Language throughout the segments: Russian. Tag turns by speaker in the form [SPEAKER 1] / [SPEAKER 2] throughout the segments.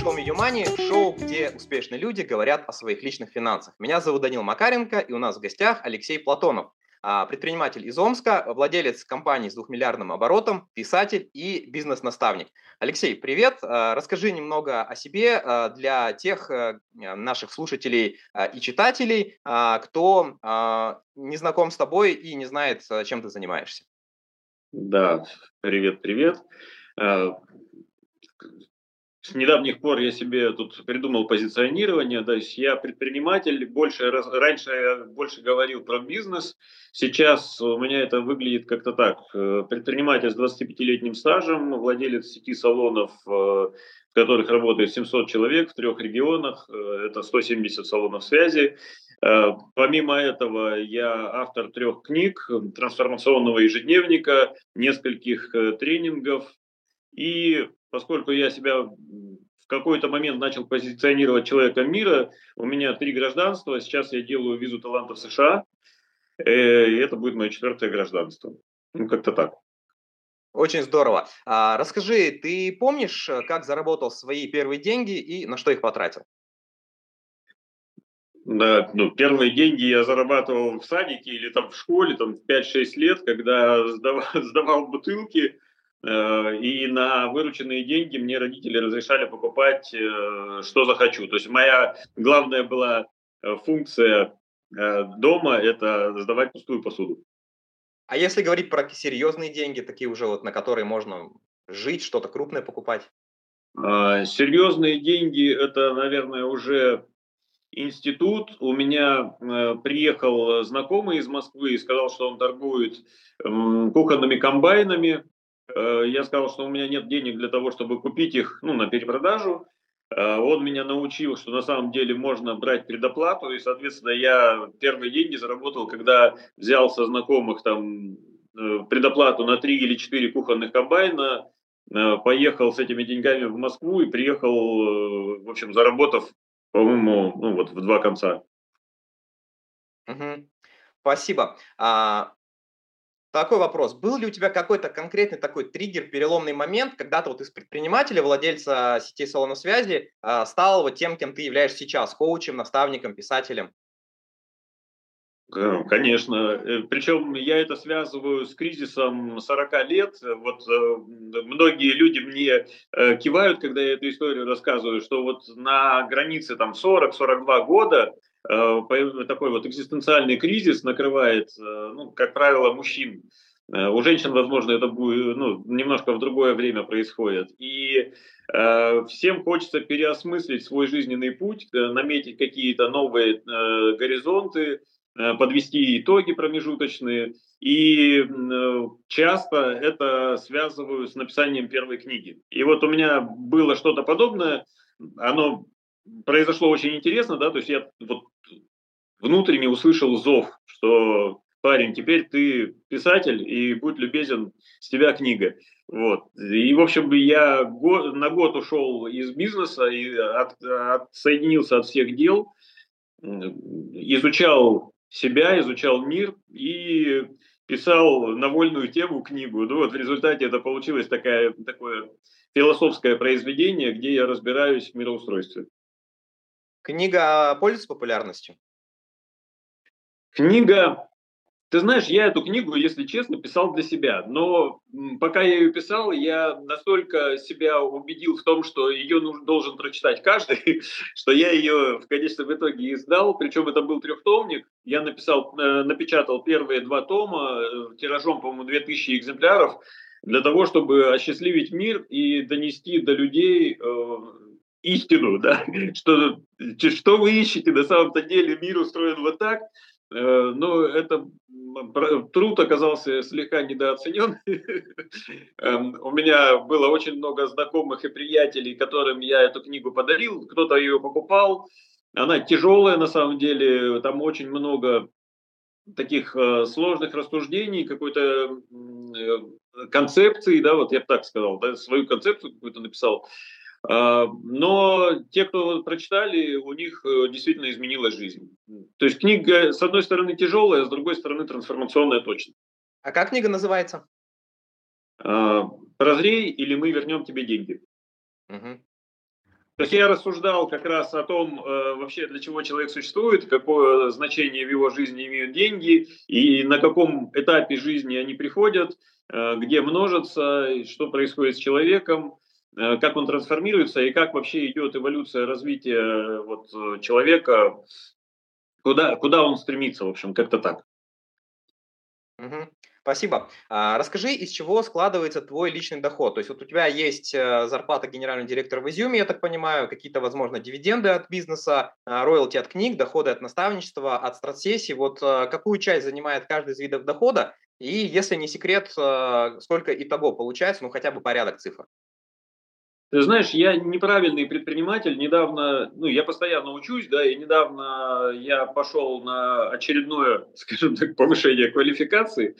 [SPEAKER 1] Show Me Your Money, шоу, где успешные люди говорят о своих личных финансах. Меня зовут Данил Макаренко, и у нас в гостях Алексей Платонов, а, предприниматель из Омска, владелец компании с двухмиллиардным оборотом, писатель и бизнес-наставник. Алексей, привет! А, расскажи немного о себе а, для тех э, наших слушателей и читателей, кто не знаком с тобой и не знает, чем ты занимаешься.
[SPEAKER 2] Да, привет-привет с недавних пор я себе тут придумал позиционирование, то есть я предприниматель, больше, раньше я больше говорил про бизнес, сейчас у меня это выглядит как-то так. Э, предприниматель с 25-летним стажем, владелец сети салонов, э, в которых работает 700 человек в трех регионах, э, это 170 салонов связи. Помимо этого, я автор трех книг, трансформационного ежедневника, нескольких тренингов и поскольку я себя в какой-то момент начал позиционировать человеком мира, у меня три гражданства, сейчас я делаю визу талантов США, э, и это будет мое четвертое гражданство. Ну, как-то так.
[SPEAKER 1] Очень здорово. А, расскажи, ты помнишь, как заработал свои первые деньги и на что их потратил?
[SPEAKER 2] Да, ну, первые деньги я зарабатывал в садике или там в школе, там в 5-6 лет, когда сдавал, сдавал бутылки, Э, и на вырученные деньги мне родители разрешали покупать, э, что захочу. То есть моя главная была э, функция дома – это сдавать пустую посуду.
[SPEAKER 1] А если говорить про серьезные деньги, такие уже вот, на которые можно жить, что-то крупное покупать?
[SPEAKER 2] Серьезные деньги – это, наверное, уже институт. У меня приехал знакомый из Москвы и сказал, что он торгует кухонными комбайнами. Э, я сказал, что у меня нет денег для того, чтобы купить их ну, на перепродажу. Э, он меня научил, что на самом деле можно брать предоплату, и, соответственно, я первые деньги заработал, когда взял со знакомых там э, предоплату на 3 или 4 кухонных комбайна, поехал с этими деньгами в Москву и приехал, в общем, заработав, по-моему, ну вот в два конца.
[SPEAKER 1] Угу. Спасибо. А, такой вопрос. Был ли у тебя какой-то конкретный такой триггер, переломный момент, когда ты вот из предпринимателя, владельца сетей салонов связи, а, стал вот тем, кем ты являешься сейчас, коучем, наставником, писателем?
[SPEAKER 2] Конечно. Э, Причем я это связываю с кризисом 40 лет. Вот э, многие люди мне э, кивают, когда я эту историю рассказываю, что вот на границе там 40-42 года Э, такой вот экзистенциальный кризис накрывает, э, ну, как правило, мужчин. Э, у женщин, возможно, это будет ну, немножко в другое время происходит. И э, всем хочется переосмыслить свой жизненный путь, наметить какие-то новые э, горизонты, э, подвести итоги промежуточные. И э, часто это связываю с написанием первой книги. И вот у меня было что-то подобное. Оно произошло очень интересно, да, то есть я вот внутренне услышал зов, что парень, теперь ты писатель, и будь любезен, с тебя книга. Вот. И, в общем, я год, на год ушел из бизнеса и от, отсоединился от всех дел, изучал себя, изучал мир и писал на вольную тему книгу. Ну вот в результате это получилось такая, такое философское произведение, где я разбираюсь в мироустройстве.
[SPEAKER 1] Книга пользуется популярностью?
[SPEAKER 2] Книга, ты знаешь, я эту книгу, если честно, писал для себя, но пока я ее писал, я настолько себя убедил в том, что ее нужно, должен прочитать каждый, что я ее в конечном итоге издал, причем это был трехтомник, я написал, э, напечатал первые два тома э, тиражом, по-моему, 2000 экземпляров, для того, чтобы осчастливить мир и донести до людей э, истину, да, что, что вы ищете, на самом-то деле мир устроен вот так, э, но это труд оказался слегка недооценен. Эм, у меня было очень много знакомых и приятелей, которым я эту книгу подарил, кто-то ее покупал. Она тяжелая на самом деле, там очень много таких э, сложных рассуждений, какой-то э, концепции, да, вот я бы так сказал, да, свою концепцию какую-то написал. А, но те, кто прочитали, у них э, действительно изменилась жизнь. То есть книга, с одной стороны, тяжелая, с другой стороны, трансформационная точно.
[SPEAKER 1] А как книга называется?
[SPEAKER 2] А, «Прозрей или мы вернем тебе деньги».
[SPEAKER 1] Угу.
[SPEAKER 2] То есть я рассуждал как раз о том, э, вообще для чего человек существует, какое значение в его жизни имеют деньги и на каком этапе жизни они приходят, э, где множатся, что происходит с человеком, как он трансформируется и как вообще идет эволюция развития вот, человека, куда, куда он стремится, в общем, как-то так.
[SPEAKER 1] Угу. Спасибо. А, расскажи, из чего складывается твой личный доход? То есть вот у тебя есть э, зарплата генерального директора в Изюме, я так понимаю, какие-то, возможно, дивиденды от бизнеса, а, роялти от книг, доходы от наставничества, от стратсессий. Вот э, какую часть занимает каждый из видов дохода? И, если не секрет, э, сколько итого получается, ну хотя бы порядок цифр?
[SPEAKER 2] Ты знаешь, я неправильный предприниматель. Недавно, ну, я постоянно учусь, да, и недавно я пошел на очередное, скажем так, повышение квалификации.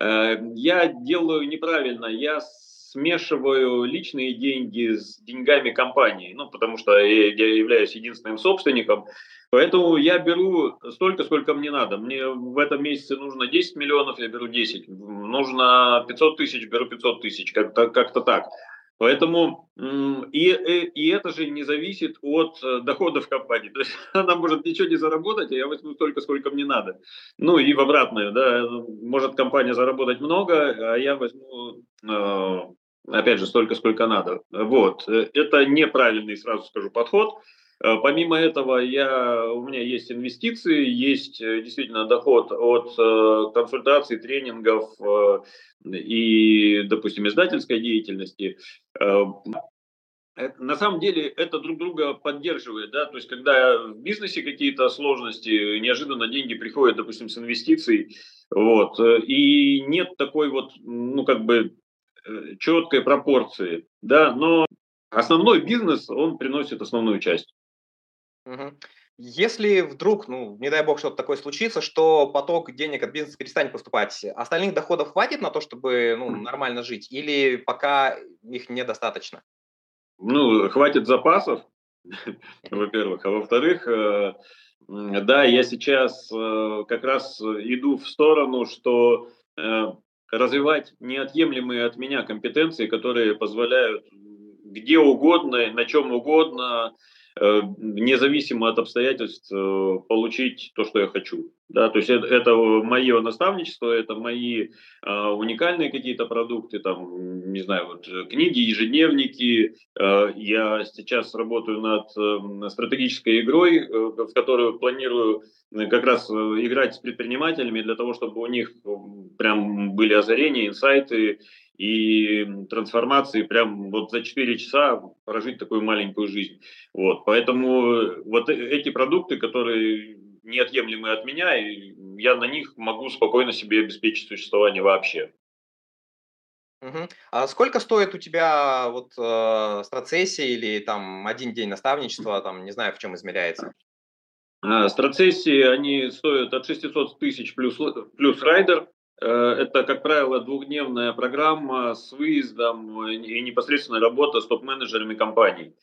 [SPEAKER 2] Э, я делаю неправильно. Я смешиваю личные деньги с деньгами компании, ну, потому что я являюсь единственным собственником. Поэтому я беру столько, сколько мне надо. Мне в этом месяце нужно 10 миллионов, я беру 10. Нужно 500 тысяч, беру 500 тысяч. Как-то как так. Поэтому и, и, и это же не зависит от э, доходов компании. То есть она может ничего не заработать, а я возьму столько, сколько мне надо. Ну и в обратную, да, может компания заработать много, а я возьму, э, опять же, столько, сколько надо. Вот, э, это неправильный, сразу скажу, подход. Э, помимо этого, я, у меня есть инвестиции, есть э, действительно доход от э, консультаций, тренингов и, допустим, издательской деятельности. На самом деле это друг друга поддерживает, да, то есть когда в бизнесе какие-то сложности, неожиданно деньги приходят, допустим, с инвестиций, вот, и нет такой вот, ну, как бы четкой пропорции, да, но основной бизнес, он приносит основную часть.
[SPEAKER 1] Мгм. Если вдруг, ну, не дай бог, что-то такое случится, что поток денег от бизнеса перестанет поступать, остальных доходов хватит на то, чтобы ну, нормально жить, или пока их недостаточно?
[SPEAKER 2] Ну, хватит запасов, во-первых. А во-вторых, э, да, я сейчас э, как раз иду в сторону, что э, развивать неотъемлемые от меня компетенции, которые позволяют где угодно, на чем угодно независимо от обстоятельств э, получить то, что я хочу. Да, то есть это, это мое наставничество, это мои э, уникальные какие-то продукты, там, не знаю, вот книги, ежедневники. Э, я сейчас работаю над э, стратегической игрой, э, в которую планирую как раз играть с предпринимателями для того, чтобы у них прям были озарения, инсайты и трансформации прям вот за 4 часа прожить такую маленькую жизнь. Вот, поэтому вот э, эти продукты, которые неотъемлемы от меня, и я на них могу спокойно себе обеспечить существование вообще.
[SPEAKER 1] Угу. А сколько стоит у тебя вот э, страцессия или там один день наставничества, там не знаю, в чем измеряется?
[SPEAKER 2] А, страцессии, они стоят от 600 тысяч плюс, плюс райдер, Э, это, как правило, двухдневная программа с выездом и непосредственная работа с топ-менеджерами компаний.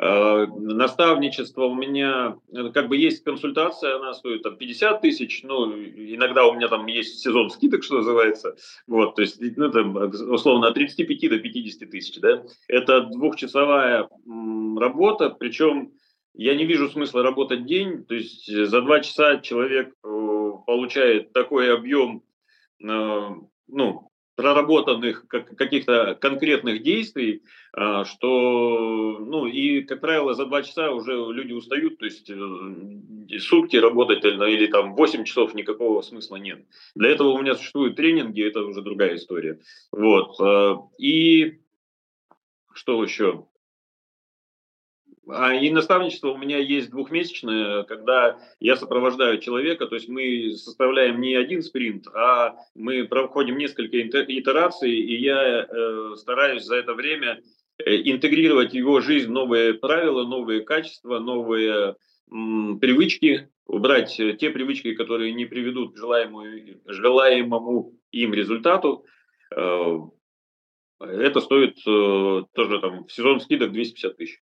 [SPEAKER 2] Э, наставничество у меня, э, как бы есть консультация, она стоит там 50 тысяч, ну, иногда у меня там есть сезон скидок, что называется, вот, то есть, ну, там, условно, от 35 до 50 тысяч, да, это двухчасовая работа, причем я не вижу смысла работать день, то есть за два часа человек получает такой объем Э, ну, проработанных каких-то конкретных действий, э, что, ну, и, как правило, за два часа уже люди устают, то есть э, сутки работать или, там 8 часов никакого смысла нет. Для этого у меня существуют тренинги, это уже другая история. Вот. И что еще? А и наставничество у меня есть двухмесячное, когда я сопровождаю человека, то есть мы составляем не один спринт, а мы проходим несколько итераций, и я э, стараюсь за это время э, интегрировать в его жизнь новые правила, новые качества, новые м, привычки, убрать те привычки, которые не приведут к желаемому, желаемому им результату. Э, это стоит э, тоже там в сезон скидок 250 тысяч.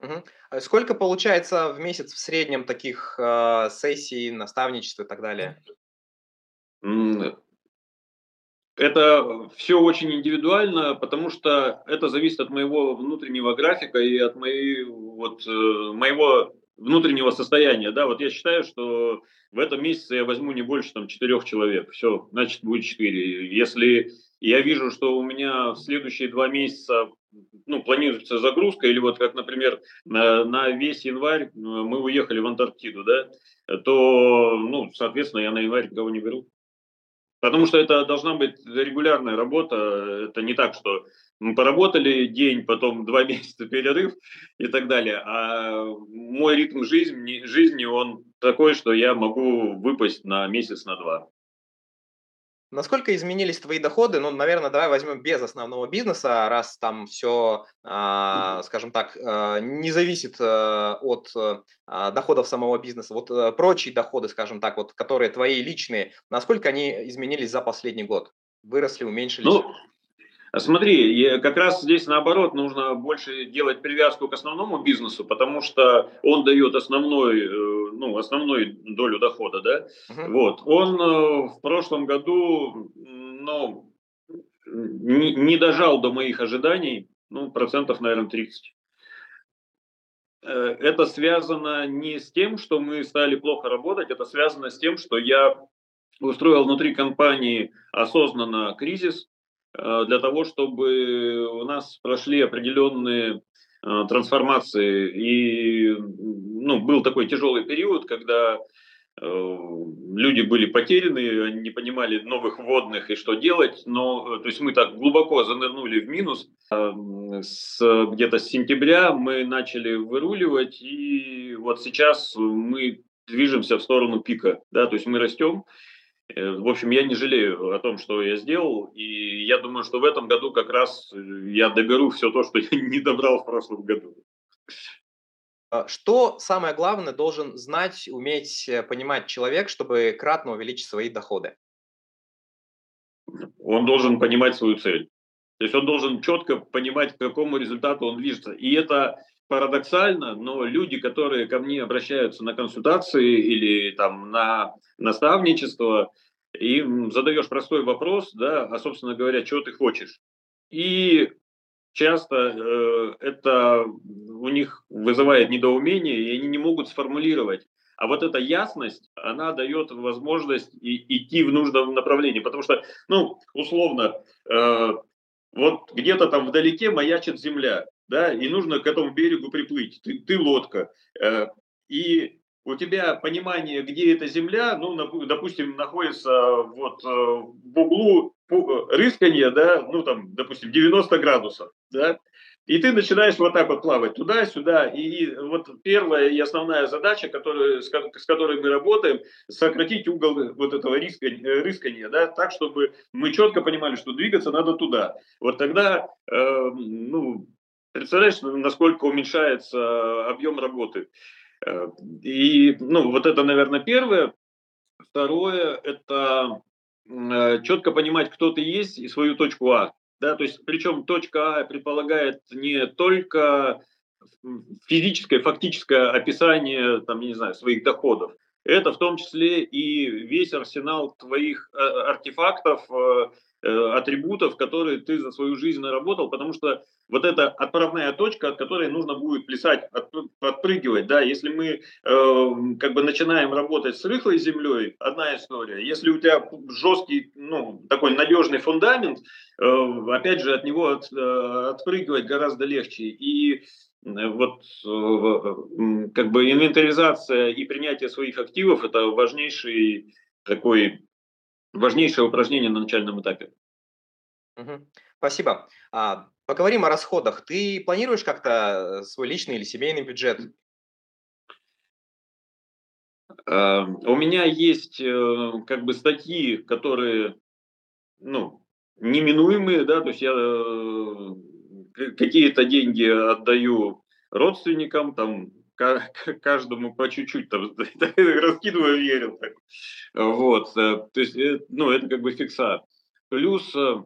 [SPEAKER 1] Мгм. А сколько получается в месяц в среднем таких, а, сессий, наставничеств и так далее?
[SPEAKER 2] Это все очень индивидуально, потому что это зависит от моего внутреннего графика и от моей, вот, э, моего внутреннего состояния. Да, вот я считаю, что в этом месяце я возьму не больше там четырех человек. Все, значит, будет четыре. Если я вижу, что у меня в следующие два месяца ну, планируется загрузка, или вот как, например, на, на весь январь э, мы уехали в Антарктиду, да, то, ну, соответственно, я на январь никого не беру. Потому что это должна быть регулярная работа. Это не так, что мы поработали день, потом два месяца перерыв и так далее. А мой ритм жизни, жизни он такой, что я могу выпасть на месяц, на два.
[SPEAKER 1] Насколько изменились твои доходы? Ну, наверное, давай возьмем без основного бизнеса, раз там все, а, скажем так, а, не зависит а, от доходов самого бизнеса. Вот а, прочие доходы, скажем так, вот, которые твои личные, насколько они изменились за последний год? Выросли, уменьшились?
[SPEAKER 2] Ну, Смотри, как раз здесь наоборот нужно больше делать привязку к основному бизнесу, потому что он дает основной, э, ну, основную долю дохода, да. Uh-huh. Вот. Он э, в прошлом году, ну, не, не дожал до моих ожиданий, ну, процентов, наверное, 30. Э, это связано не с тем, что мы стали плохо работать, это связано с тем, что я устроил внутри компании осознанно кризис, для того, чтобы у нас прошли определенные э, трансформации. И ну, был такой тяжелый период, когда э, люди были потеряны, они не понимали новых вводных и что делать, но то есть мы так глубоко занырнули в минус. С, где-то с сентября мы начали выруливать, и вот сейчас мы движемся в сторону пика, да, то есть мы растем, Э, в общем, я не жалею о том, что я сделал, и я думаю, что в этом году как раз я доберу все то, что я не добрал в прошлом году.
[SPEAKER 1] А что самое главное должен знать, уметь э, понимать человек, чтобы кратно увеличить свои доходы?
[SPEAKER 2] Он должен понимать свою цель. То есть он должен четко понимать, к какому результату он движется. И это парадоксально, но люди, которые ко мне обращаются на консультации или там на наставничество, им задаешь простой вопрос, да, а собственно говоря, чего ты хочешь. И часто э, это у них вызывает недоумение, и они не могут сформулировать. А вот эта ясность, она дает возможность и, идти в нужном направлении. Потому что, ну, условно, э, вот где-то там вдалеке маячит земля да, и нужно к этому берегу приплыть. Ты, ты лодка. Э, и у тебя понимание, где эта земля, ну, допустим, находится вот э, в углу э, рыскания, да, ну, там, допустим, 90 градусов, да, и ты начинаешь вот так вот плавать туда-сюда. И вот первая и основная задача, которую, с которой мы работаем, сократить угол вот этого рыскания, рыскания да, так, чтобы мы четко понимали, что двигаться надо туда. Вот тогда э, ну, Представляешь, насколько уменьшается объем работы. Э, и, ну, вот это, наверное, первое. Второе – это э, четко понимать, кто ты есть и свою точку А. Да, то есть, причем точка А предполагает не только физическое, фактическое описание, там, не знаю, своих доходов. Это в том числе и весь арсенал твоих э, артефактов, Э, атрибутов, которые ты за свою жизнь наработал, потому что вот эта отправная точка, от которой нужно будет плясать, подпрыгивать, да, если мы э, как бы начинаем работать с рыхлой землей, одна история, если у тебя жесткий, ну, такой надежный фундамент, э, опять же, от него от, э, отпрыгивать гораздо легче, и вот как бы инвентаризация и принятие своих активов это важнейший такой важнейшее упражнение на начальном этапе.
[SPEAKER 1] Угу. Спасибо. А, поговорим о расходах. Ты планируешь как-то свой личный или семейный бюджет?
[SPEAKER 2] А, у меня есть э, как бы статьи, которые ну, неминуемые, да, то есть я э, какие-то деньги отдаю родственникам, там каждому по чуть-чуть там раскидываю верил. Вот, э, то есть, э, ну, это как бы фикса. Плюс э,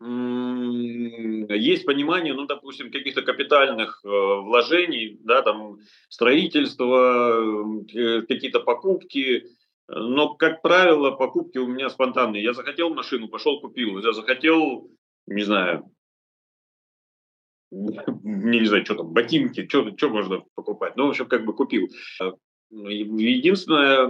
[SPEAKER 2] есть понимание, ну, допустим, каких-то капитальных вложений, да, там, строительство, какие-то покупки, Но, как правило, покупки у меня спонтанные. Я захотел машину, пошел купил. Я захотел, не знаю, не знаю, что там, ботинки, что, что можно покупать. Ну, в общем, как бы купил. Единственное,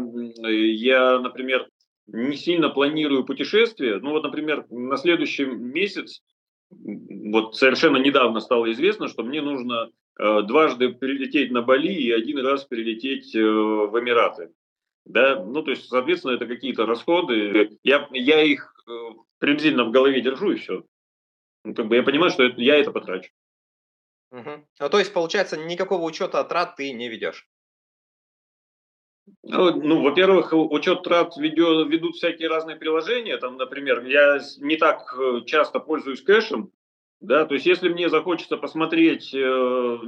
[SPEAKER 2] я, например, не сильно планирую путешествия. Ну, вот, например, на следующий месяц, вот совершенно недавно стало известно, что мне нужно э, дважды прилететь на Бали и один раз прилететь э, в Эмираты. Да, ну, то есть, соответственно, это какие-то расходы. Я, я их э, приблизительно в голове держу и все. Ну, как бы я понимаю, что это, я это потрачу.
[SPEAKER 1] Угу. Ну, то есть, получается, никакого учета трат ты не ведешь?
[SPEAKER 2] Ну, ну, во-первых, учет трат ведет, ведут всякие разные приложения. Там, например, я не так э, часто пользуюсь кэшем. Да, то есть, если мне захочется посмотреть э,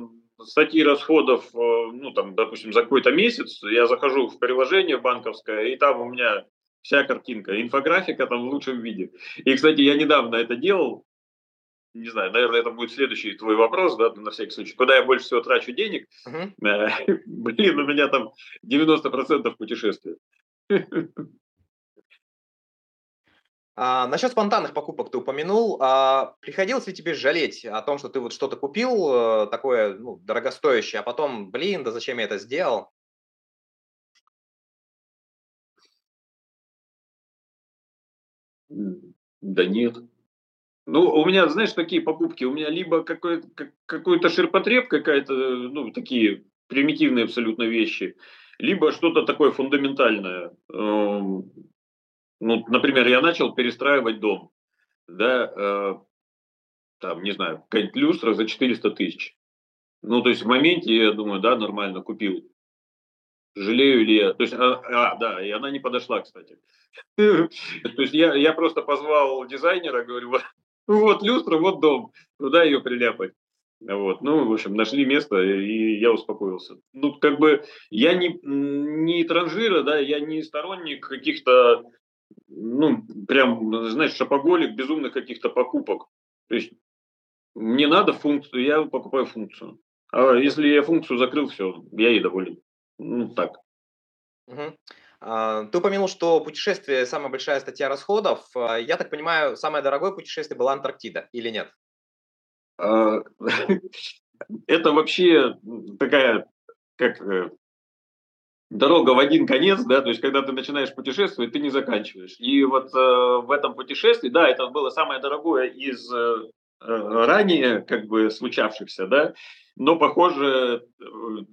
[SPEAKER 2] статьи расходов, э, ну, там, допустим, за какой-то месяц, я захожу в приложение банковское, и там у меня вся картинка, инфографика там в лучшем виде. И, кстати, я недавно это делал, не знаю, наверное, это будет следующий твой вопрос, да, на всякий случай. Куда я больше всего трачу денег? Uh-huh. Блин, у меня там 90% путешествий.
[SPEAKER 1] А, насчет спонтанных покупок ты упомянул. А, приходилось ли тебе жалеть о том, что ты вот что-то купил э, такое ну, дорогостоящее, а потом, блин, да зачем я это сделал?
[SPEAKER 2] Да нет. Ну, у меня, знаешь, такие покупки, у меня либо какой-то, какой-то ширпотреб, какая-то, ну, такие примитивные абсолютно вещи, либо что-то такое фундаментальное. Эм, ну, например, я начал перестраивать дом, да, э, там, не знаю, какая-нибудь люстра за 400 тысяч. Ну, то есть в моменте я думаю, да, нормально, купил. Жалею ли я? То есть, а, а да, и она не подошла, кстати. То есть я, я просто позвал дизайнера, говорю, вот люстра, вот дом, туда ее приляпать. Вот, ну, в общем, нашли место, и я успокоился. Ну, как бы, я не, не транжира, да, я не сторонник каких-то, ну, прям, знаешь, шапоголик, безумных каких-то покупок. То есть, мне надо функцию, я покупаю функцию. А если я функцию закрыл, все, я ей доволен. Ну, так.
[SPEAKER 1] Угу. А, ты упомянул, что путешествие – самая большая статья расходов. А, я так понимаю, самое дорогое путешествие была Антарктида или нет?
[SPEAKER 2] А, это вообще такая, как э, дорога в один конец, да, то есть когда ты начинаешь путешествовать, ты не заканчиваешь. И вот э, в этом путешествии, да, это было самое дорогое из э, ранее как бы случавшихся, да, но, похоже,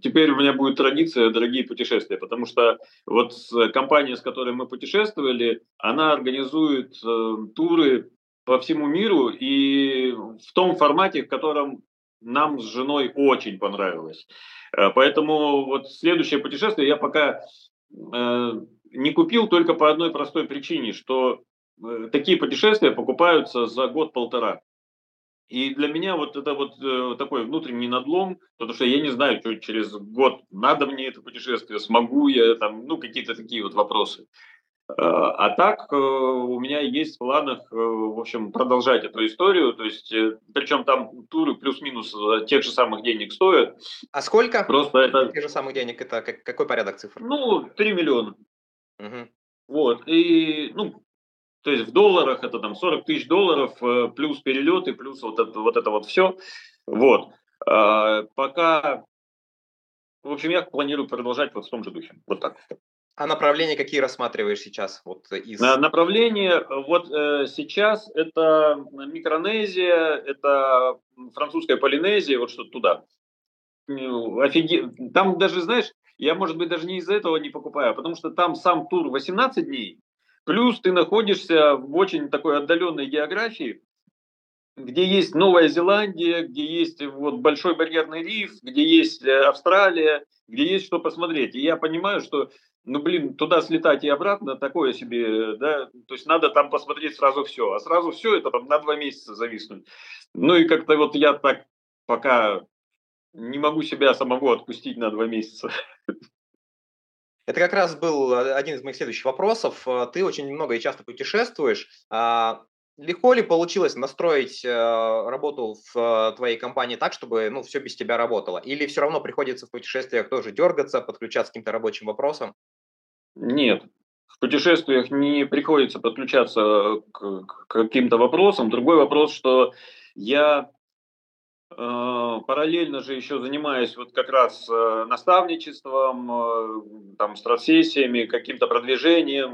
[SPEAKER 2] теперь у меня будет традиция дорогие путешествия, потому что вот компания, с которой мы путешествовали, она организует э, туры по всему миру и в том формате, в котором нам с женой очень понравилось. Э, поэтому вот следующее путешествие я пока э, не купил только по одной простой причине, что э, такие путешествия покупаются за год-полтора. И для меня вот это вот э, такой внутренний надлом, потому что я не знаю, что через год надо мне это путешествие, смогу я там, ну, какие-то такие вот вопросы. Э, а так э, у меня есть в планах, э, в общем, продолжать эту историю. То есть, причем там туры плюс-минус тех же самых денег стоят.
[SPEAKER 1] А сколько?
[SPEAKER 2] Просто это...
[SPEAKER 1] Тех же самых денег, это какой порядок цифр?
[SPEAKER 2] Ну, 3 миллиона. Угу. Вот. И, ну, то есть в долларах это там 40 тысяч долларов, э, плюс перелеты, плюс вот это вот, это вот все. Вот. А, пока, в общем, я планирую продолжать вот в том же духе. Вот так.
[SPEAKER 1] А направления какие рассматриваешь сейчас? Вот из...
[SPEAKER 2] Направление вот э, сейчас это Микронезия, это французская Полинезия, вот что-то туда. Офиге... Там даже, знаешь, я, может быть, даже не из-за этого не покупаю, а потому что там сам тур 18 дней, Плюс ты находишься в очень такой отдаленной географии, где есть Новая Зеландия, где есть вот большой барьерный риф, где есть э, Австралия, где есть что посмотреть. И я понимаю, что, ну блин, туда слетать и обратно такое себе, да, то есть надо там посмотреть сразу все, а сразу все это там на два месяца зависнуть. Ну и как-то вот я так пока не могу себя самого отпустить на два месяца.
[SPEAKER 1] Это как раз был э, один из моих следующих вопросов. Э, ты очень много и часто путешествуешь. А, легко ли получилось настроить э, работу в твоей компании так, чтобы ну, все без тебя работало? Или все равно приходится в путешествиях тоже дергаться, подключаться к каким-то рабочим вопросам?
[SPEAKER 2] Нет. в путешествиях не приходится подключаться к, к каким-то вопросам. Другой вопрос, что я Э, параллельно же еще занимаюсь вот как раз э, наставничеством, э, там, стратсессиями, каким-то продвижением,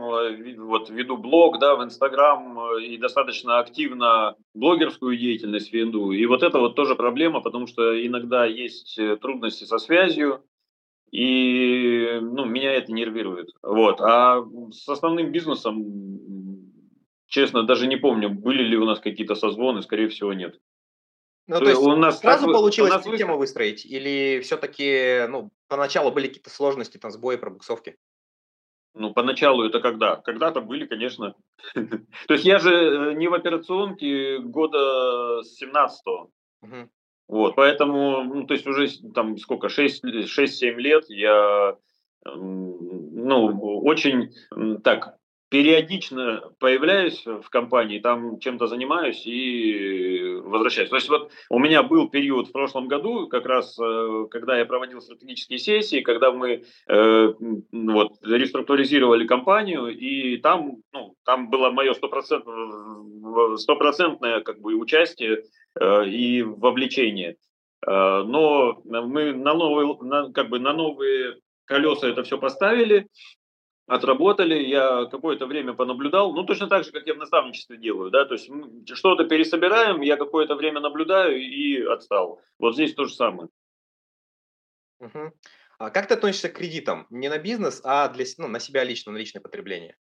[SPEAKER 2] вот веду блог, да, в Инстаграм и достаточно активно блогерскую деятельность веду. И вот это вот тоже проблема, потому что иногда есть трудности со связью, и ну, меня это нервирует. Вот. А с основным бизнесом, честно, даже не помню, были ли у нас какие-то созвоны, скорее всего, нет.
[SPEAKER 1] Ну, то, то есть у нас сразу так, получилось нас систему вы... выстроить? Или все-таки ну, поначалу были какие-то сложности, там, сбои, пробуксовки?
[SPEAKER 2] Ну, поначалу это когда? Когда-то были, конечно. То есть я же э, не в операционке года с 17-го. Вот, поэтому, ну, то есть уже там сколько, 6-7 лет я, ну, очень так периодично появляюсь в компании, там чем-то занимаюсь и возвращаюсь. То есть вот у меня был период в прошлом году, как раз э, когда я проводил стратегические сессии, когда мы э, вот, реструктуризировали компанию, и там, ну, там было мое стопроцентное, как бы участие э, и вовлечение. Э, но мы на новые, на, как бы на новые колеса это все поставили, отработали, я какое-то время понаблюдал, ну, точно так же, как я в наставничестве делаю, да, то есть что-то пересобираем, я какое-то время наблюдаю и отстал. Вот здесь то же самое.
[SPEAKER 1] Угу. А как ты относишься к кредитам? Не на бизнес, а для, ну, на себя лично, на личное потребление?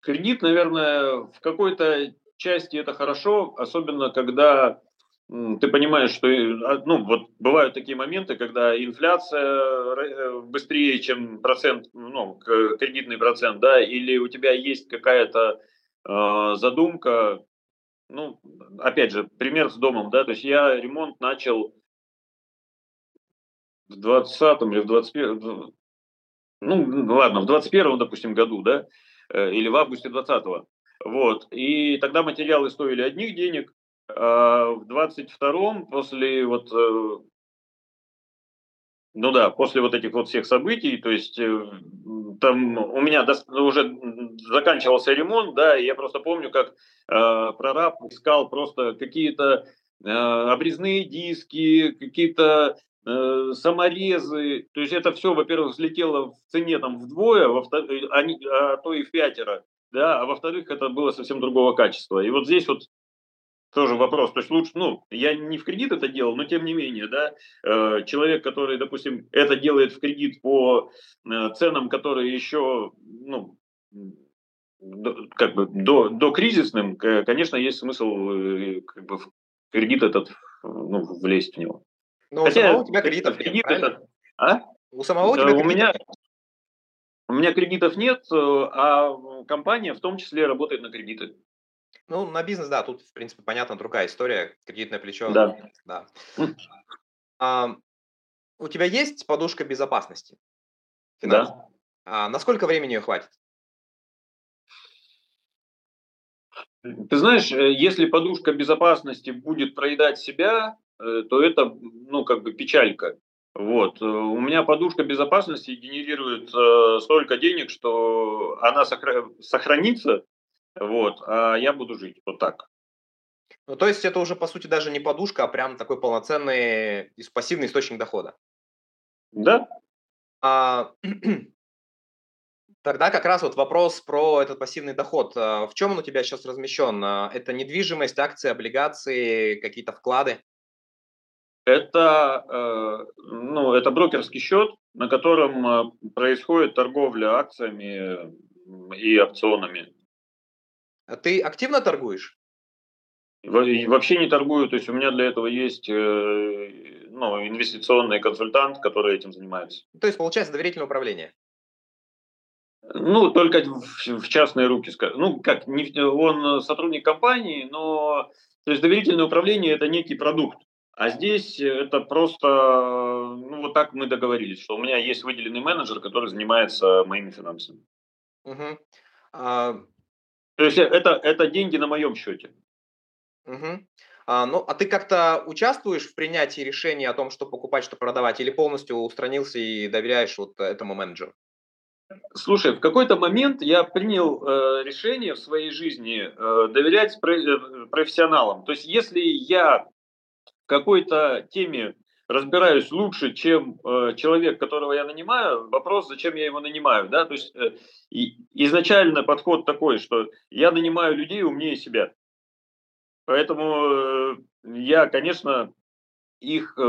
[SPEAKER 2] Кредит, наверное, в какой-то части это хорошо, особенно когда ты понимаешь, что а, ну, вот бывают такие моменты, когда инфляция э, быстрее, чем процент, ну, кредитный процент, да, или у тебя есть какая-то э, задумка, ну, опять же, пример с домом, да, то есть я ремонт начал в 20-м или в 21 ну, ладно, в 21-м, допустим, году, да, э, или в августе 20-го, вот, и тогда материалы стоили одних денег, а, в 22-м, после вот, э, ну да, после вот этих вот всех событий, то есть э, там у меня уже заканчивался ремонт, да, и я просто помню, как э, прораб искал просто какие-то э, обрезные диски, какие-то э, саморезы, то есть это все, во-первых, взлетело в цене там вдвое, во а, а то и в пятеро, да, а во-вторых, это было совсем другого качества. И вот здесь вот тоже вопрос. То есть лучше, ну, я не в кредит это делал, но тем не менее, да, э, человек, который, допустим, это делает в кредит по э, ценам, которые еще, ну, до, как бы до, до кризисным, конечно, есть смысл э, как бы в кредит этот, ну, влезть в него.
[SPEAKER 1] Но Хотя, у самого у тебя кредитов кредит нет, это,
[SPEAKER 2] а?
[SPEAKER 1] У самого у тебя
[SPEAKER 2] у меня, у меня кредитов нет, а компания в том числе работает на кредиты.
[SPEAKER 1] Ну, на бизнес, да, тут, в принципе, понятно, другая история, кредитное плечо.
[SPEAKER 2] Да.
[SPEAKER 1] да. А, у тебя есть подушка безопасности?
[SPEAKER 2] Финансов? Да.
[SPEAKER 1] А, на сколько времени ее хватит?
[SPEAKER 2] Ты знаешь, э, если подушка безопасности будет проедать себя, э, то это, ну, как бы печалька. Вот. Э, у меня подушка безопасности генерирует столько денег, что она сохранится, вот, а я буду жить вот так.
[SPEAKER 1] Ну, то есть это уже, по сути, даже не подушка, а прям такой полноценный пассивный источник дохода.
[SPEAKER 2] Да.
[SPEAKER 1] А, тогда как раз вот вопрос про этот пассивный доход. А, в чем он у тебя сейчас размещен? А, это недвижимость, акции, облигации, какие-то вклады?
[SPEAKER 2] Это, э, ну, это брокерский счет, на котором э, происходит торговля акциями и опционами.
[SPEAKER 1] А ты активно торгуешь?
[SPEAKER 2] Вообще не торгую, то есть у меня для этого есть э, ну, инвестиционный консультант, который этим занимается.
[SPEAKER 1] То есть получается доверительное управление?
[SPEAKER 2] Ну, только в частные руки. Ну, как, он сотрудник компании, но то есть доверительное управление – это некий продукт. А здесь это просто, ну, вот так мы договорились, что у меня есть выделенный менеджер, который занимается моими финансами.
[SPEAKER 1] Угу. А,
[SPEAKER 2] то есть это, это деньги на моем счете.
[SPEAKER 1] Угу. А, ну, а ты как-то участвуешь в принятии решения о том, что покупать, что продавать, или полностью устранился и доверяешь вот этому менеджеру?
[SPEAKER 2] Слушай, в какой-то момент я принял э, решение в своей жизни э, доверять про- профессионалам. То есть, если я в какой-то теме разбираюсь лучше, чем э, человек, которого я нанимаю, вопрос, зачем я его нанимаю, да, то есть э, и, изначально подход такой, что я нанимаю людей умнее себя. Поэтому э, я, конечно, их э,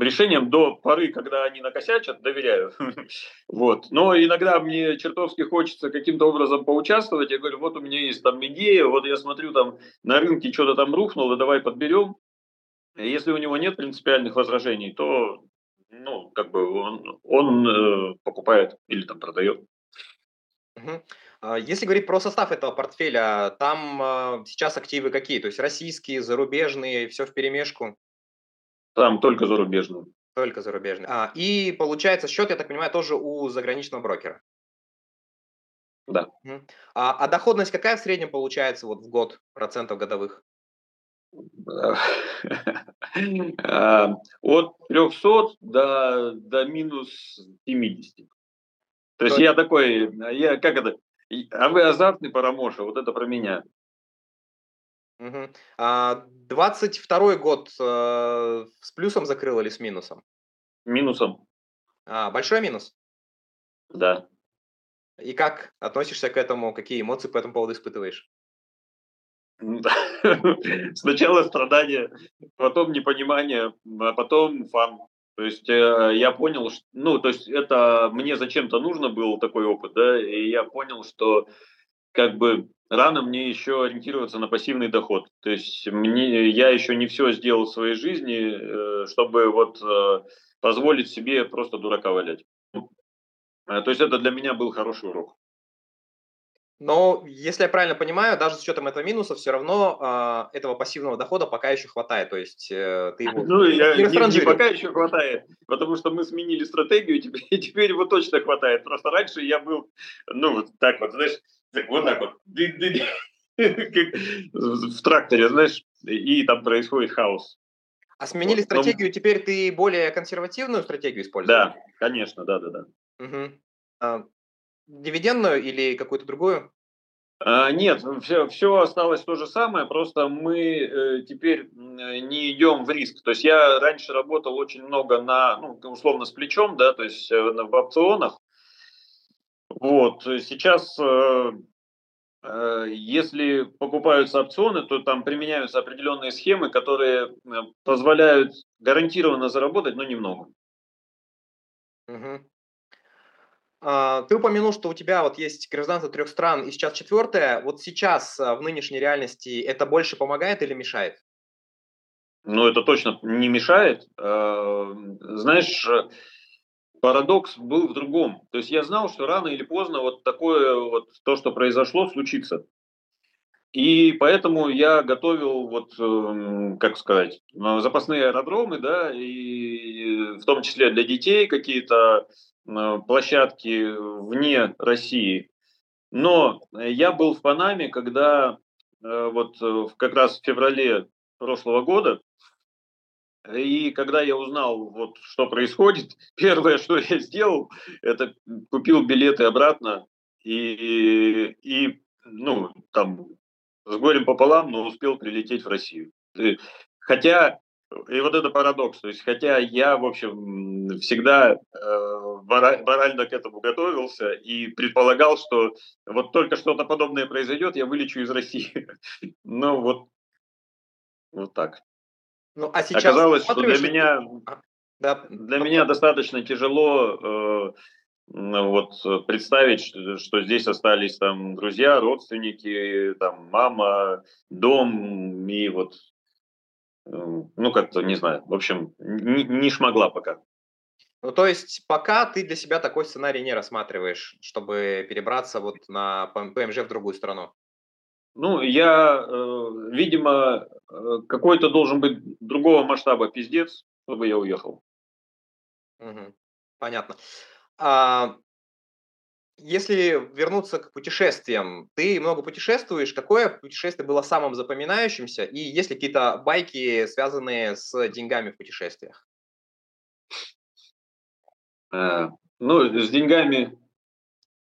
[SPEAKER 2] решениям до поры, когда они накосячат, доверяю. вот. Но иногда мне чертовски хочется каким-то образом поучаствовать. Я говорю, вот у меня есть там идея, вот я смотрю там на рынке что-то там рухнуло, давай подберем. Если у него нет принципиальных возражений, то ну, как бы он, он э, покупает или там продает.
[SPEAKER 1] А, если говорить про состав этого портфеля, там а, сейчас активы какие? То есть российские, зарубежные, все в перемешку?
[SPEAKER 2] Там только зарубежные.
[SPEAKER 1] Только зарубежные. А, и получается счет, я так понимаю, тоже у заграничного брокера.
[SPEAKER 2] Да.
[SPEAKER 1] А, а доходность какая в среднем получается вот в год процентов годовых?
[SPEAKER 2] А, от 300 до, до минус 70. То есть я такой, я как это, а вы азартный парамоша, вот это про меня.
[SPEAKER 1] Угу. А 22 год э, с плюсом закрыл или с минусом?
[SPEAKER 2] Минусом.
[SPEAKER 1] А, большой минус?
[SPEAKER 2] Да.
[SPEAKER 1] И как относишься к этому? Какие эмоции по этому поводу испытываешь?
[SPEAKER 2] Сначала страдания, потом непонимание, а потом фан. То есть э, я понял, что, ну, то есть это мне зачем-то нужно был такой опыт, да, и я понял, что как бы рано мне еще ориентироваться на пассивный доход. То есть мне, я еще не все сделал в своей жизни, э, чтобы вот э, позволить себе просто дурака валять. То есть это для меня был хороший урок.
[SPEAKER 1] Но, если я правильно понимаю, даже с учетом этого минуса, все равно э, этого пассивного дохода пока еще хватает. То есть э, ты его
[SPEAKER 2] ну, я, не, не пока еще хватает, потому что мы сменили стратегию, и теперь, теперь его точно хватает. Просто раньше я был, ну, вот так вот, знаешь, вот так вот, в тракторе, знаешь, и там происходит хаос.
[SPEAKER 1] А сменили вот, стратегию, но... теперь ты более консервативную стратегию используешь?
[SPEAKER 2] Да, конечно, да, да, да.
[SPEAKER 1] Угу. Дивидендную или какую-то другую?
[SPEAKER 2] А, нет, все, все осталось то же самое, просто мы э, теперь не идем в риск. То есть я раньше работал очень много на, ну, условно, с плечом, да, то есть э, в опционах. Вот, сейчас, э, э, если покупаются опционы, то там применяются определенные схемы, которые э, позволяют гарантированно заработать, но немного.
[SPEAKER 1] Угу. А, ты упомянул, что у тебя вот есть гражданство трех стран и сейчас четвертое. Вот сейчас а, в нынешней реальности это больше помогает или мешает?
[SPEAKER 2] Ну, это точно не мешает. А, знаешь, парадокс был в другом. То есть я знал, что рано или поздно вот такое вот то, что произошло, случится. И поэтому я готовил, вот, эм, как сказать, запасные аэродромы, да, и в том числе для детей какие-то Э, площадки вне России. Но я был в Панаме, когда э, вот э, как раз в феврале прошлого года, и когда я узнал, вот, что происходит, первое, что я сделал, это купил билеты обратно и, и ну, там, с горем пополам, но успел прилететь в Россию. Хотя и вот это парадокс. То есть, хотя я, в общем, всегда э, морально к этому готовился и предполагал, что вот только что-то подобное произойдет, я вылечу из России. ну вот, вот так.
[SPEAKER 1] Ну, а сейчас
[SPEAKER 2] Оказалось, что для меня, а, да. для меня достаточно тяжело э, вот представить, что, что здесь остались там друзья, родственники, там мама, дом и вот ну, как-то, не знаю, в общем, не, не шмогла пока.
[SPEAKER 1] Ну, то есть пока ты для себя такой сценарий не рассматриваешь, чтобы перебраться вот на ПМЖ в другую страну?
[SPEAKER 2] Ну, я, э, видимо, э, какой-то должен быть другого масштаба пиздец, чтобы я уехал.
[SPEAKER 1] Угу. Понятно. А, Если вернуться к путешествиям, ты много путешествуешь. Какое путешествие было самым запоминающимся? И есть ли какие-то байки, связанные с деньгами в путешествиях?
[SPEAKER 2] А, ну, с деньгами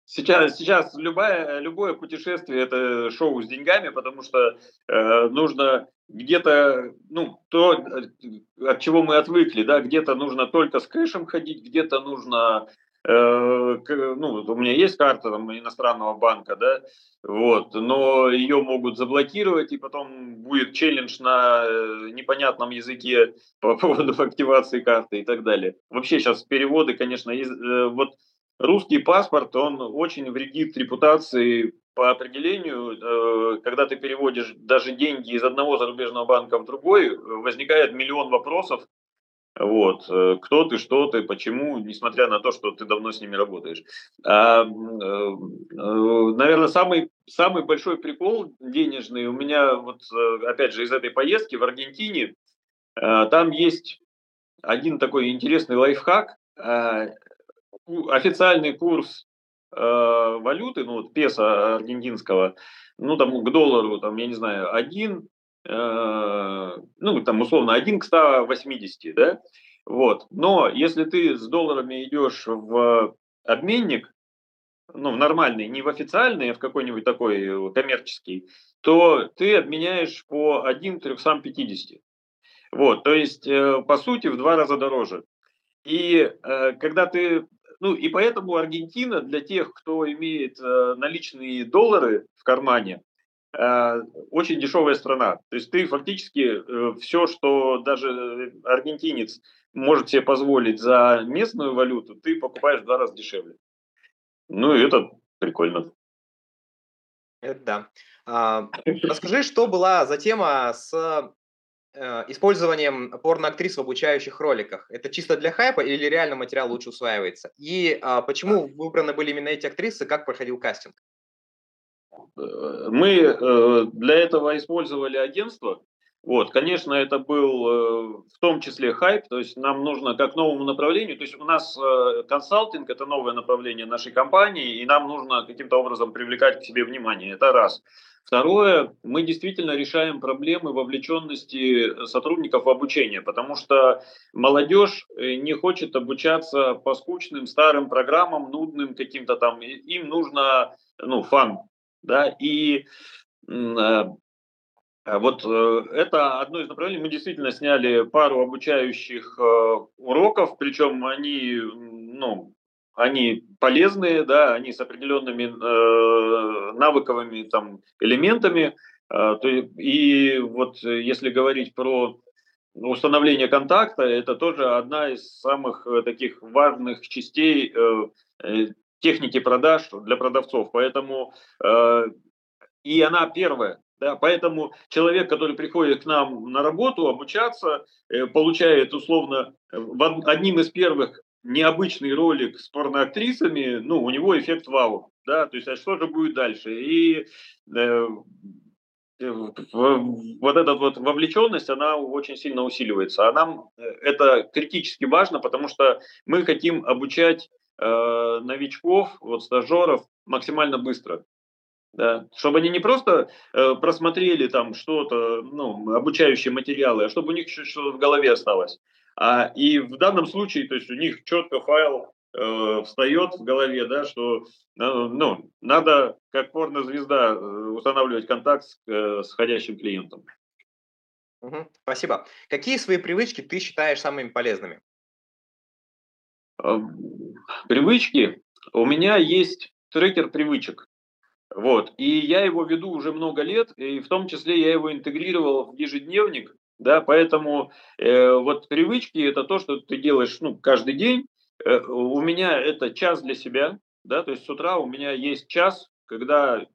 [SPEAKER 2] Сейчас, сейчас любое, любое путешествие это шоу с деньгами, потому что э, нужно где-то, ну, то, э, от чего мы отвыкли, да, где-то нужно только с кэшем ходить, где-то нужно, э, ну, у меня есть карта там, иностранного банка, да, вот, но ее могут заблокировать, и потом будет челлендж на э, непонятном языке по поводу активации карты и так далее. Вообще сейчас переводы, конечно, из, э, вот русский паспорт, он очень вредит репутации по определению. Э, когда ты переводишь даже деньги из одного зарубежного банка в другой, возникает миллион вопросов. Вот, э, кто ты, что ты, почему, несмотря на то, что ты давно с ними работаешь. А, э, наверное, самый, самый большой прикол денежный у меня, вот опять же, из этой поездки в Аргентине, там есть один такой интересный лайфхак официальный курс э, валюты, ну вот песо аргентинского, ну там к доллару, там, я не знаю, один, э, ну там условно один к 180, да, вот. Но если ты с долларами идешь в обменник, ну, в нормальный, не в официальный, а в какой-нибудь такой коммерческий, то ты обменяешь по 1 350. Вот, то есть, э, по сути, в два раза дороже. И э, когда ты ну и поэтому Аргентина для тех, кто имеет э, наличные доллары в кармане, э, очень дешевая страна. То есть ты фактически э, все, что даже аргентинец может себе позволить за местную валюту, ты покупаешь в два раза дешевле. Ну и это прикольно.
[SPEAKER 1] Это да. А, расскажи, что была за тема с Э, использованием порноактрис в обучающих роликах. Это чисто для хайпа или реально материал лучше усваивается? И а, почему выбраны были именно эти актрисы, как проходил кастинг?
[SPEAKER 2] Мы э, для этого использовали агентство. Вот, конечно, это был э, в том числе хайп, то есть нам нужно как новому направлению, то есть у нас э, консалтинг это новое направление нашей компании, и нам нужно каким-то образом привлекать к себе внимание. Это раз. Второе, мы действительно решаем проблемы вовлеченности сотрудников в обучение, потому что молодежь не хочет обучаться по скучным старым программам, нудным каким-то там, им нужно, ну, фан, да, и э, вот э, это одно из направлений. Мы действительно сняли пару обучающих уроков, причем они, ну, они полезные, да, они с определенными э, навыковыми там, элементами. Э, то, и вот если говорить про установление контакта, это тоже одна из самых э, таких важных частей э, э, техники продаж для продавцов. Поэтому э, и она первая. Да, поэтому человек, который приходит к нам на работу обучаться, э, получает условно одним из первых необычный ролик с порноактрисами, ну, у него эффект вау, да, то есть, а что же будет дальше? И э, э вот эта вот вовлеченность, она очень сильно усиливается. А нам э, это критически важно, потому что мы хотим обучать э, новичков, вот стажеров максимально быстро. Да, чтобы они не просто э, просмотрели там что-то, ну, обучающие материалы, а чтобы у них что-то в голове осталось. А, и в данном случае, то есть у них четко файл э, встает в голове, да, что э, ну, надо как порнозвезда э, устанавливать контакт с, э, с входящим клиентом.
[SPEAKER 1] Спасибо. Какие свои привычки ты считаешь самыми полезными?
[SPEAKER 2] Привычки. У меня есть трекер привычек. Вот. И я его веду уже много лет, и в том числе я его интегрировал в ежедневник, да, поэтому э, вот привычки это то, что ты делаешь ну, каждый день. Э, у меня это час для себя, да, то есть с утра у меня есть час, когда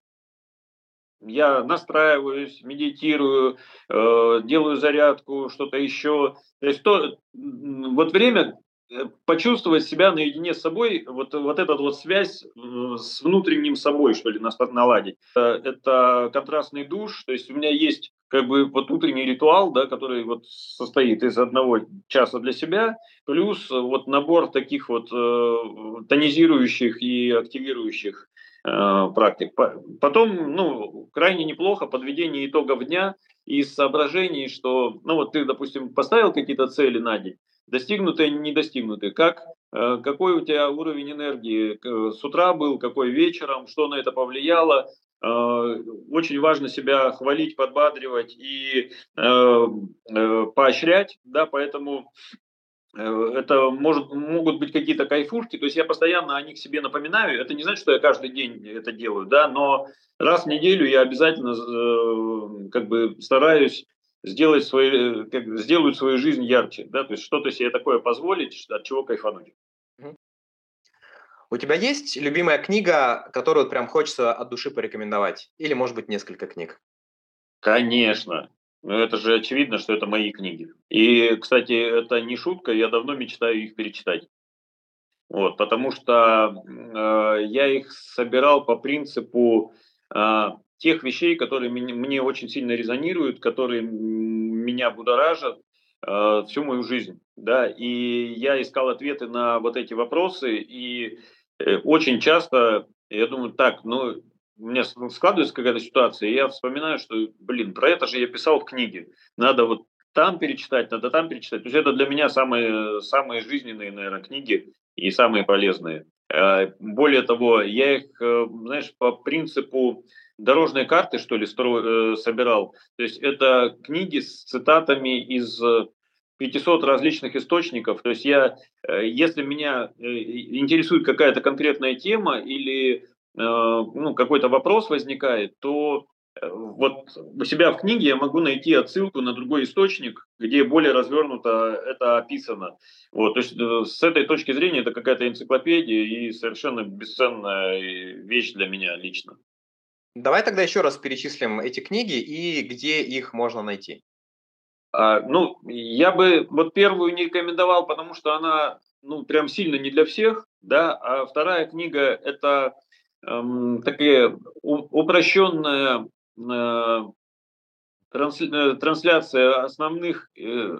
[SPEAKER 2] я настраиваюсь, медитирую, э, делаю зарядку, что-то еще. То есть то, вот время э, почувствовать себя наедине с собой, вот, вот эта вот связь с внутренним собой, что ли, наладить. Э, это контрастный душ, то есть у меня есть как бы вот утренний ритуал, да, который вот состоит из одного часа для себя, плюс вот набор таких вот э, тонизирующих и активирующих э, практик. Потом, ну, крайне неплохо подведение итогов дня из соображений, что, ну вот ты, допустим, поставил какие-то цели на день, достигнутые, не достигнутые, как э, какой у тебя уровень энергии? С утра был, какой вечером, что на это повлияло, Э, очень важно себя хвалить, подбадривать и э, поощрять, да, поэтому это может, могут быть какие-то кайфушки, то есть я постоянно о них себе напоминаю, это не значит, что я каждый день это делаю, да, но раз в неделю я обязательно как бы стараюсь сделать свои, как, сделать свою жизнь ярче, да, то есть что-то себе такое позволить, от чего кайфануть.
[SPEAKER 1] У тебя есть любимая книга, которую прям хочется от души порекомендовать? Или, может быть, несколько книг?
[SPEAKER 2] Конечно. Ну, это же очевидно, что это мои книги. И, кстати, это не шутка, я давно мечтаю их перечитать. Вот, потому что э, я их собирал по принципу э, тех вещей, которые мне, очень сильно резонируют, которые меня будоражат э, всю мою жизнь. Да? И я искал ответы на вот эти вопросы, и Э, очень часто я думаю, так, ну, у меня складывается какая-то ситуация, и я вспоминаю, что, блин, про это же я писал в книге. Надо вот там перечитать, надо там перечитать. То есть это для меня самые, самые жизненные, наверное, книги и самые полезные. Э, более того, я их, э, знаешь, по принципу дорожной карты, что ли, стро... собирал. То есть это книги с цитатами из 500 различных источников. То есть я, э, если меня э, интересует какая-то конкретная тема или э, ну, какой-то вопрос возникает, то вот у себя в книге я могу найти отсылку на другой источник, где более развернуто это описано. Вот, то есть с этой точки зрения это какая-то энциклопедия и совершенно бесценная вещь для меня лично.
[SPEAKER 1] Давай тогда еще раз перечислим эти книги и где их можно найти.
[SPEAKER 2] А, ну, я бы вот первую не рекомендовал, потому что она, ну, прям сильно не для всех, да, а вторая книга – это эм, такая упрощенная э, трансляция основных э,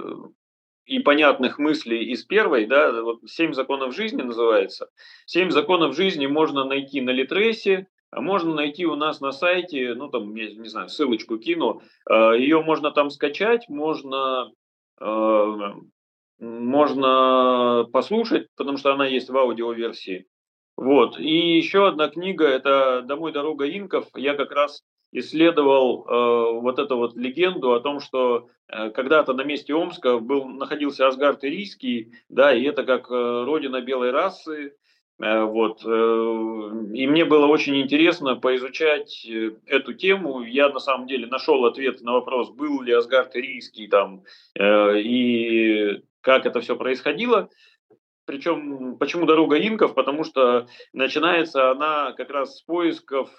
[SPEAKER 2] и понятных мыслей из первой, да, вот «Семь законов жизни» называется. «Семь законов жизни» можно найти на Литресе, а можно найти у нас на сайте, ну там, я не знаю, ссылочку кину, ее можно там скачать, можно, можно послушать, потому что она есть в аудиоверсии. Вот. И еще одна книга, это «Домой дорога инков». Я как раз исследовал э, вот эту вот легенду о том, что э, когда-то на месте Омска был, находился Асгард Ирийский, да, и это как э, родина белой расы, Э, вот. Э, и мне было очень интересно поизучать э, эту тему. Я на самом деле нашел ответ на вопрос, был ли Асгард Ирийский там и как это все происходило. Причем, почему дорога инков? Потому что начинается она как раз с поисков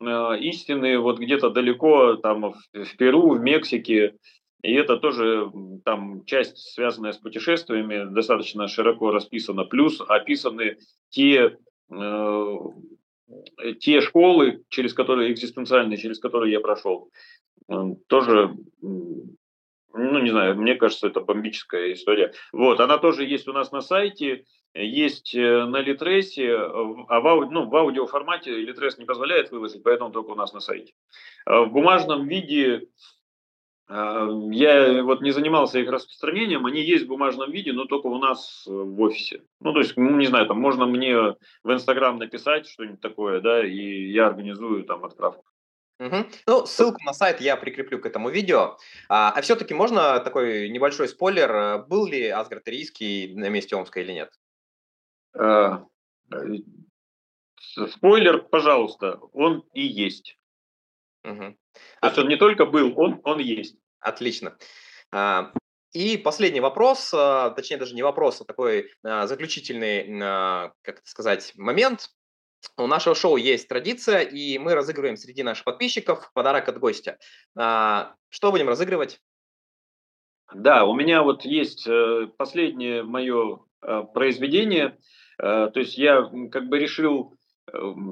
[SPEAKER 2] истины вот где-то далеко, там в Перу, в Мексике, и это тоже там часть, связанная с путешествиями, достаточно широко расписана. Плюс описаны те, э, те школы, через которые экзистенциальные, через которые я прошел. Тоже, ну не знаю, мне кажется, это бомбическая история. Вот, она тоже есть у нас на сайте, есть э, на Литресе, а в, ауди, ну, в аудиоформате Литрес не позволяет выложить, поэтому только у нас на сайте. В бумажном виде я вот не занимался их распространением, они есть в бумажном виде, но только у нас в офисе. Ну, то есть, ну, не знаю, там можно мне в Инстаграм написать что-нибудь такое, да, и я организую там отправку.
[SPEAKER 1] Угу. Ну, ссылку на сайт я прикреплю к этому видео. А, а все-таки можно такой небольшой спойлер, был ли Асгард Ирийский на месте Омска или нет?
[SPEAKER 2] А, спойлер, пожалуйста, он и есть. Угу. То есть он не только был, он, он есть.
[SPEAKER 1] Отлично. А, и последний вопрос, а, точнее даже не вопрос, а такой а, заключительный, как это сказать, момент. У нашего шоу есть традиция, и мы разыгрываем среди наших подписчиков подарок от гостя. Что будем разыгрывать?
[SPEAKER 2] Да, у меня вот есть э, последнее мое э, произведение. Э, то есть я как бы решил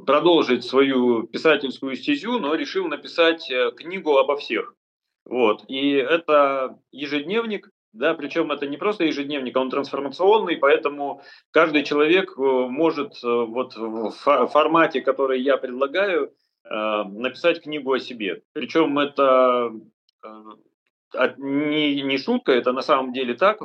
[SPEAKER 2] продолжить свою писательскую стезю, но решил написать книгу обо всех. Вот. И это ежедневник, да, причем это не просто ежедневник, а он трансформационный, поэтому каждый человек э, может э, вот в формате, который я предлагаю, э, написать книгу о себе. Причем это не, не шутка, это на самом деле так.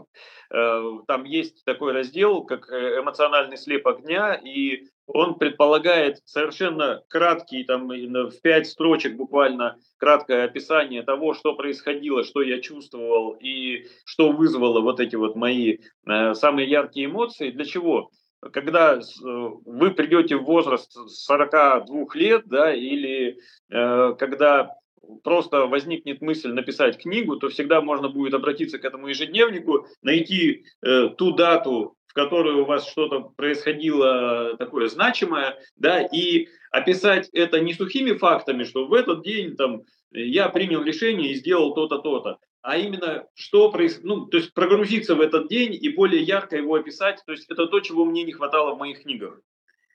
[SPEAKER 2] Там есть такой раздел, как эмоциональный слепок дня, и он предполагает совершенно краткий, там, в пять строчек буквально краткое описание того, что происходило, что я чувствовал и что вызвало вот эти вот мои э, самые яркие эмоции. Для чего? Когда э, вы придете в возраст 42 лет, да, или э, когда просто возникнет мысль написать книгу, то всегда можно будет обратиться к этому ежедневнику, найти э, ту дату, которой у вас что-то происходило такое значимое, да, и описать это не сухими фактами, что в этот день там я принял решение и сделал то-то, то-то, а именно что происходит, ну, то есть прогрузиться в этот день и более ярко его описать, то есть это то, чего мне не хватало в моих книгах.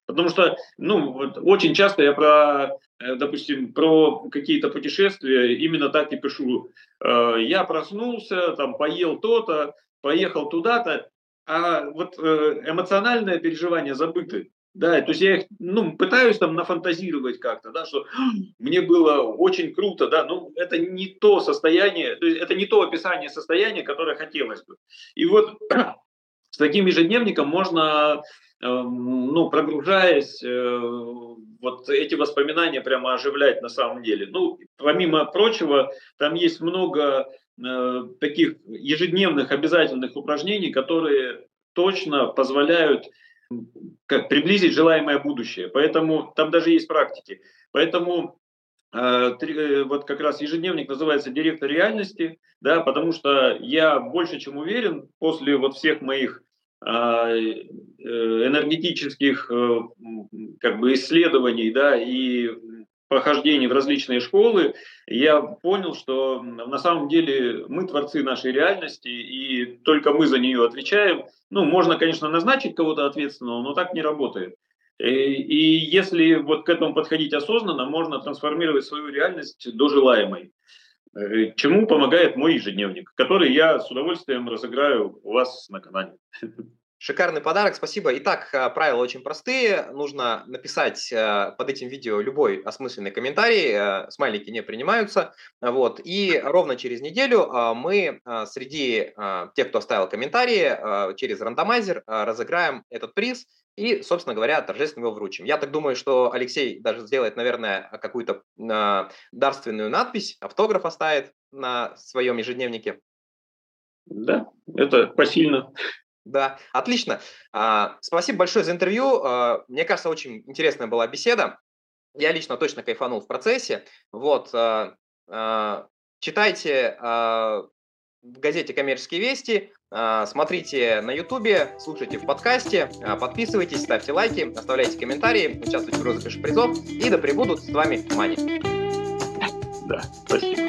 [SPEAKER 2] Потому что, ну, вот очень часто я про, э, допустим, про какие-то путешествия именно так и пишу. Э, я проснулся, там, поел то-то, поехал туда-то, а вот э, эмоциональное переживание забыты. Да, то есть я их, ну, пытаюсь там нафантазировать как-то, да, что мне было очень круто, да, но это не то состояние, то есть это не то описание состояния, которое хотелось бы. И вот с таким ежедневником можно, ну, прогружаясь, э, вот эти воспоминания прямо оживлять на самом деле. Ну, помимо прочего, там есть много Э, таких ежедневных обязательных упражнений, которые точно позволяют как, приблизить желаемое будущее. Поэтому там даже есть практики. Поэтому э, вот как раз ежедневник называется «Директор реальности», да, потому что я больше чем уверен, после вот всех моих энергетических э, как бы исследований, да, и прохождении в различные школы, я понял, что на самом деле мы творцы нашей реальности, и только мы за нее отвечаем. Ну, можно, конечно, назначить кого-то ответственного, но так не работает. И, и если вот к этому подходить осознанно, можно трансформировать свою реальность до желаемой. Э, чему помогает мой ежедневник, который я с удовольствием разыграю у вас на канале.
[SPEAKER 1] Шикарный подарок, спасибо. Итак, э, правила очень простые. Нужно написать э, под этим видео любой осмысленный комментарий. Смайлики не принимаются. Вот. И ровно через неделю мы среди тех, кто оставил комментарии, через рандомайзер разыграем этот приз и, собственно говоря, торжественно его вручим. Я так думаю, что Алексей даже сделает, наверное, какую-то дарственную надпись, автограф оставит на своем ежедневнике.
[SPEAKER 2] Да, это посильно.
[SPEAKER 1] Да, отлично. А, спасибо большое за интервью. А, мне кажется, очень интересная была беседа. Я лично точно кайфанул в процессе. Вот, а, читайте в газете «Коммерческие вести», смотрите на Ютубе, слушайте в подкасте, подписывайтесь, ставьте лайки, оставляйте комментарии, участвуйте в розыгрыше призов, и да пребудут с вами Мани.
[SPEAKER 2] Да, спасибо.